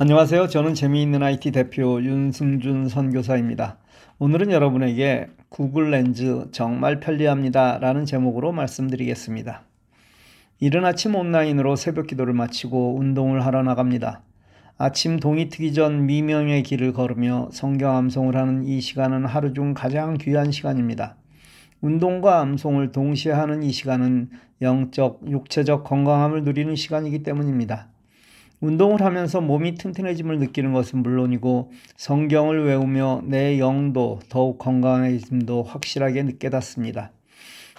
안녕하세요. 저는 재미있는 IT 대표 윤승준 선교사입니다. 오늘은 여러분에게 구글 렌즈 정말 편리합니다. 라는 제목으로 말씀드리겠습니다. 이른 아침 온라인으로 새벽 기도를 마치고 운동을 하러 나갑니다. 아침 동이 트기 전 미명의 길을 걸으며 성경 암송을 하는 이 시간은 하루 중 가장 귀한 시간입니다. 운동과 암송을 동시에 하는 이 시간은 영적, 육체적 건강함을 누리는 시간이기 때문입니다. 운동을 하면서 몸이 튼튼해짐을 느끼는 것은 물론이고 성경을 외우며 내 영도 더욱 건강해짐도 확실하게 느껴졌습니다.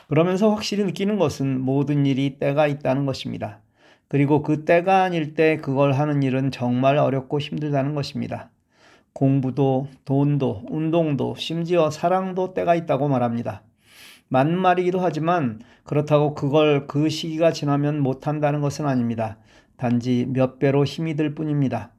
그러면서 확실히 느끼는 것은 모든 일이 때가 있다는 것입니다. 그리고 그 때가 아닐 때 그걸 하는 일은 정말 어렵고 힘들다는 것입니다. 공부도, 돈도, 운동도, 심지어 사랑도 때가 있다고 말합니다. 맞는 말이기도 하지만 그렇다고 그걸 그 시기가 지나면 못한다는 것은 아닙니다. 단지 몇 배로 힘이 들 뿐입니다.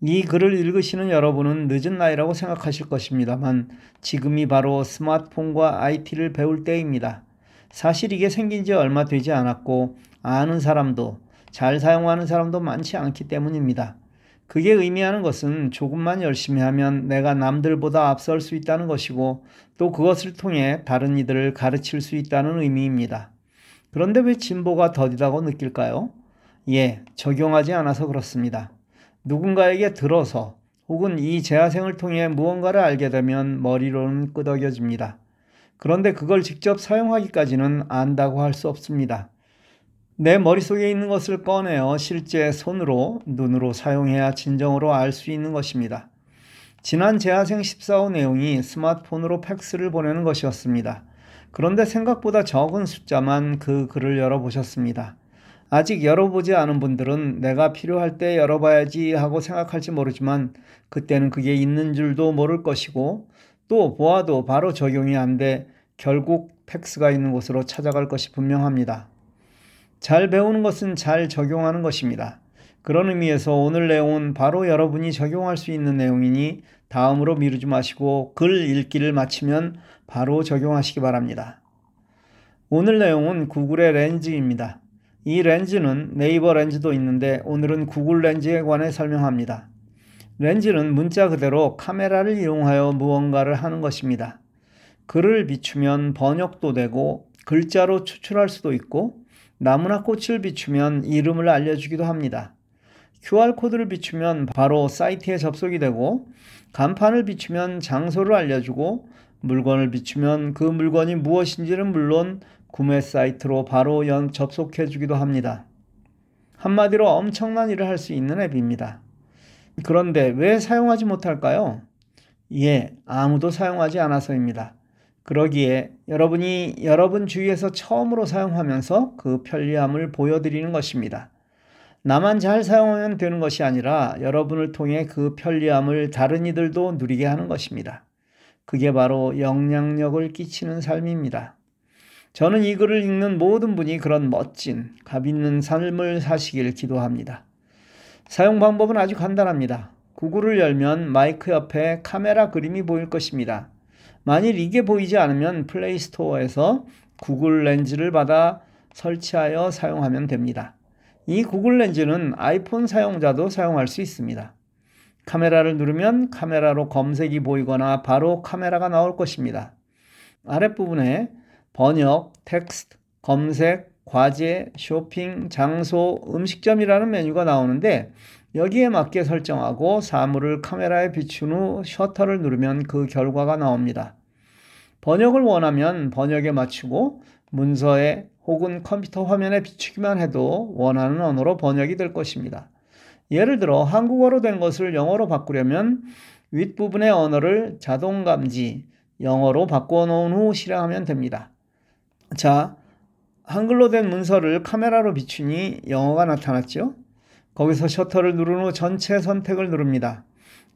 이 글을 읽으시는 여러분은 늦은 나이라고 생각하실 것입니다만 지금이 바로 스마트폰과 IT를 배울 때입니다. 사실 이게 생긴 지 얼마 되지 않았고 아는 사람도 잘 사용하는 사람도 많지 않기 때문입니다. 그게 의미하는 것은 조금만 열심히 하면 내가 남들보다 앞설 수 있다는 것이고 또 그것을 통해 다른 이들을 가르칠 수 있다는 의미입니다. 그런데 왜 진보가 더디다고 느낄까요? 예, 적용하지 않아서 그렇습니다. 누군가에게 들어서 혹은 이 재화생을 통해 무언가를 알게 되면 머리로는 끄덕여집니다. 그런데 그걸 직접 사용하기까지는 안다고 할 수 없습니다. 내 머릿속에 있는 것을 꺼내어 실제 손으로, 눈으로 사용해야 진정으로 알 수 있는 것입니다. 지난 재화생 14호 내용이 스마트폰으로 팩스를 보내는 것이었습니다. 그런데 생각보다 적은 숫자만 그 글을 열어보셨습니다. 아직 열어보지 않은 분들은 내가 필요할 때 열어봐야지 하고 생각할지 모르지만 그때는 그게 있는 줄도 모를 것이고 또 보아도 바로 적용이 안 돼 결국 팩스가 있는 곳으로 찾아갈 것이 분명합니다. 잘 배우는 것은 잘 적용하는 것입니다. 그런 의미에서 오늘 내용은 바로 여러분이 적용할 수 있는 내용이니 다음으로 미루지 마시고 글 읽기를 마치면 바로 적용하시기 바랍니다. 오늘 내용은 구글의 렌즈입니다. 이 렌즈는 네이버 렌즈도 있는데 오늘은 구글 렌즈에 관해 설명합니다. 렌즈는 문자 그대로 카메라를 이용하여 무언가를 하는 것입니다. 글을 비추면 번역도 되고 글자로 추출할 수도 있고 나무나 꽃을 비추면 이름을 알려주기도 합니다. QR코드를 비추면 바로 사이트에 접속이 되고 간판을 비추면 장소를 알려주고 물건을 비추면 그 물건이 무엇인지는 물론 구매 사이트로 바로 연 접속해 주기도 합니다. 한마디로 엄청난 일을 할 수 있는 앱입니다. 그런데 왜 사용하지 못할까요? 예, 아무도 사용하지 않아서입니다. 그러기에 여러분이 여러분 주위에서 처음으로 사용하면서 그 편리함을 보여드리는 것입니다. 나만 잘 사용하면 되는 것이 아니라 여러분을 통해 그 편리함을 다른 이들도 누리게 하는 것입니다. 그게 바로 영향력을 끼치는 삶입니다. 저는 이 글을 읽는 모든 분이 그런 멋진 값 있는 삶을 사시길 기도합니다. 사용 방법은 아주 간단합니다. 구글을 열면 마이크 옆에 카메라 그림이 보일 것입니다. 만일 이게 보이지 않으면 플레이스토어에서 구글 렌즈를 받아 설치하여 사용하면 됩니다. 이 구글 렌즈는 아이폰 사용자도 사용할 수 있습니다. 카메라를 누르면 카메라로 검색이 보이거나 바로 카메라가 나올 것입니다. 아랫부분에 번역, 텍스트, 검색, 과제, 쇼핑, 장소, 음식점이라는 메뉴가 나오는데 여기에 맞게 설정하고 사물을 카메라에 비춘 후 셔터를 누르면 그 결과가 나옵니다. 번역을 원하면 번역에 맞추고 문서에 혹은 컴퓨터 화면에 비추기만 해도 원하는 언어로 번역이 될 것입니다. 예를 들어 한국어로 된 것을 영어로 바꾸려면 윗부분의 언어를 자동 감지, 영어로 바꿔 놓은 후 실행하면 됩니다. 자, 한글로 된 문서를 카메라로 비추니 영어가 나타났죠? 거기서 셔터를 누른 후 전체 선택을 누릅니다.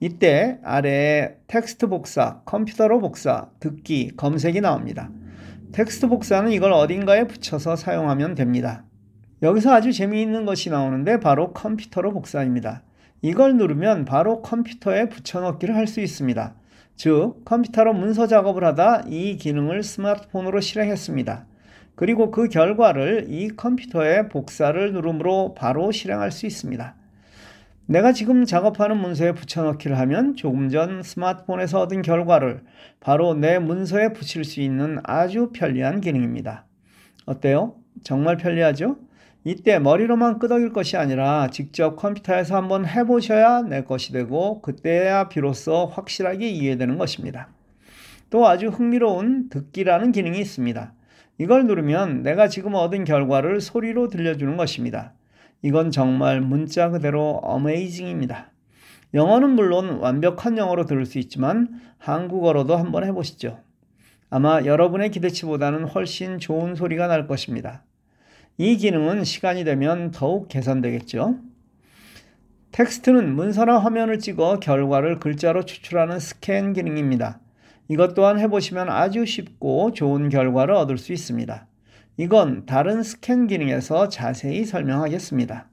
이때 아래에 텍스트 복사, 컴퓨터로 복사, 듣기, 검색이 나옵니다. 텍스트 복사는 이걸 어딘가에 붙여서 사용하면 됩니다. 여기서 아주 재미있는 것이 나오는데 바로 컴퓨터로 복사입니다. 이걸 누르면 바로 컴퓨터에 붙여넣기를 할 수 있습니다. 즉, 컴퓨터로 문서 작업을 하다 이 기능을 스마트폰으로 실행했습니다. 그리고 그 결과를 이 컴퓨터에 복사를 누름으로 바로 실행할 수 있습니다. 내가 지금 작업하는 문서에 붙여넣기를 하면 조금 전 스마트폰에서 얻은 결과를 바로 내 문서에 붙일 수 있는 아주 편리한 기능입니다. 어때요? 정말 편리하죠? 이때 머리로만 끄덕일 것이 아니라 직접 컴퓨터에서 한번 해보셔야 내 것이 되고 그때야 비로소 확실하게 이해되는 것입니다. 또 아주 흥미로운 듣기라는 기능이 있습니다. 이걸 누르면 내가 지금 얻은 결과를 소리로 들려주는 것입니다. 이건 정말 문자 그대로 어메이징입니다. 영어는 물론 완벽한 영어로 들을 수 있지만 한국어로도 한번 해보시죠. 아마 여러분의 기대치보다는 훨씬 좋은 소리가 날 것입니다. 이 기능은 시간이 되면 더욱 개선되겠죠. 텍스트는 문서나 화면을 찍어 결과를 글자로 추출하는 스캔 기능입니다. 이것 또한 해보시면 아주 쉽고 좋은 결과를 얻을 수 있습니다. 이건 다른 스캔 기능에서 자세히 설명하겠습니다.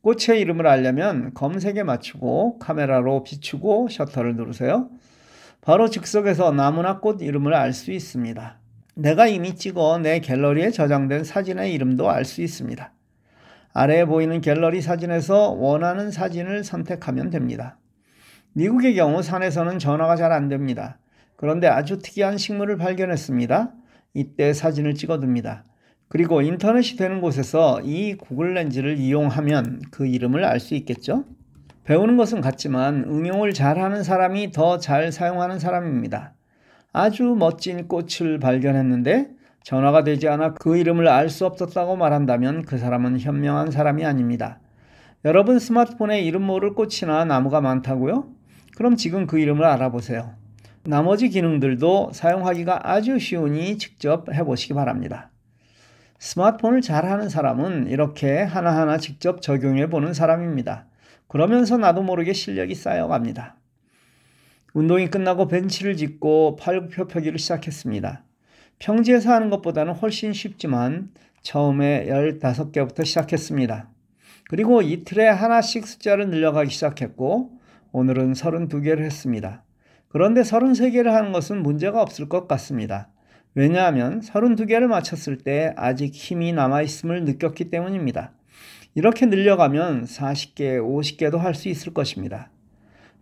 꽃의 이름을 알려면 검색에 맞추고 카메라로 비추고 셔터를 누르세요. 바로 즉석에서 나무나 꽃 이름을 알 수 있습니다. 내가 이미 찍어 내 갤러리에 저장된 사진의 이름도 알 수 있습니다. 아래에 보이는 갤러리 사진에서 원하는 사진을 선택하면 됩니다. 미국의 경우 산에서는 전화가 잘 안 됩니다. 그런데 아주 특이한 식물을 발견했습니다. 이때 사진을 찍어둡니다. 그리고 인터넷이 되는 곳에서 이 구글 렌즈를 이용하면 그 이름을 알 수 있겠죠? 배우는 것은 같지만 응용을 잘하는 사람이 더 잘 사용하는 사람입니다. 아주 멋진 꽃을 발견했는데 전화가 되지 않아 그 이름을 알 수 없었다고 말한다면 그 사람은 현명한 사람이 아닙니다. 여러분 스마트폰에 이름 모를 꽃이나 나무가 많다고요? 그럼 지금 그 이름을 알아보세요. 나머지 기능들도 사용하기가 아주 쉬우니 직접 해보시기 바랍니다. 스마트폰을 잘하는 사람은 이렇게 하나하나 직접 적용해 보는 사람입니다. 그러면서 나도 모르게 실력이 쌓여갑니다. 운동이 끝나고 벤치를 짓고 팔굽혀펴기를 시작했습니다. 평지에서 하는 것보다는 훨씬 쉽지만 처음에 15개부터 시작했습니다. 그리고 이틀에 하나씩 숫자를 늘려가기 시작했고 오늘은 32개를 했습니다. 그런데 33개를 하는 것은 문제가 없을 것 같습니다. 왜냐하면 32개를 마쳤을 때 아직 힘이 남아있음을 느꼈기 때문입니다. 이렇게 늘려가면 40개, 50개도 할 수 있을 것입니다.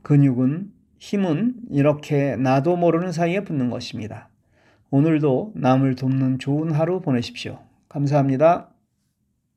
근육은, 힘은 이렇게 나도 모르는 사이에 붙는 것입니다. 오늘도 남을 돕는 좋은 하루 보내십시오. 감사합니다.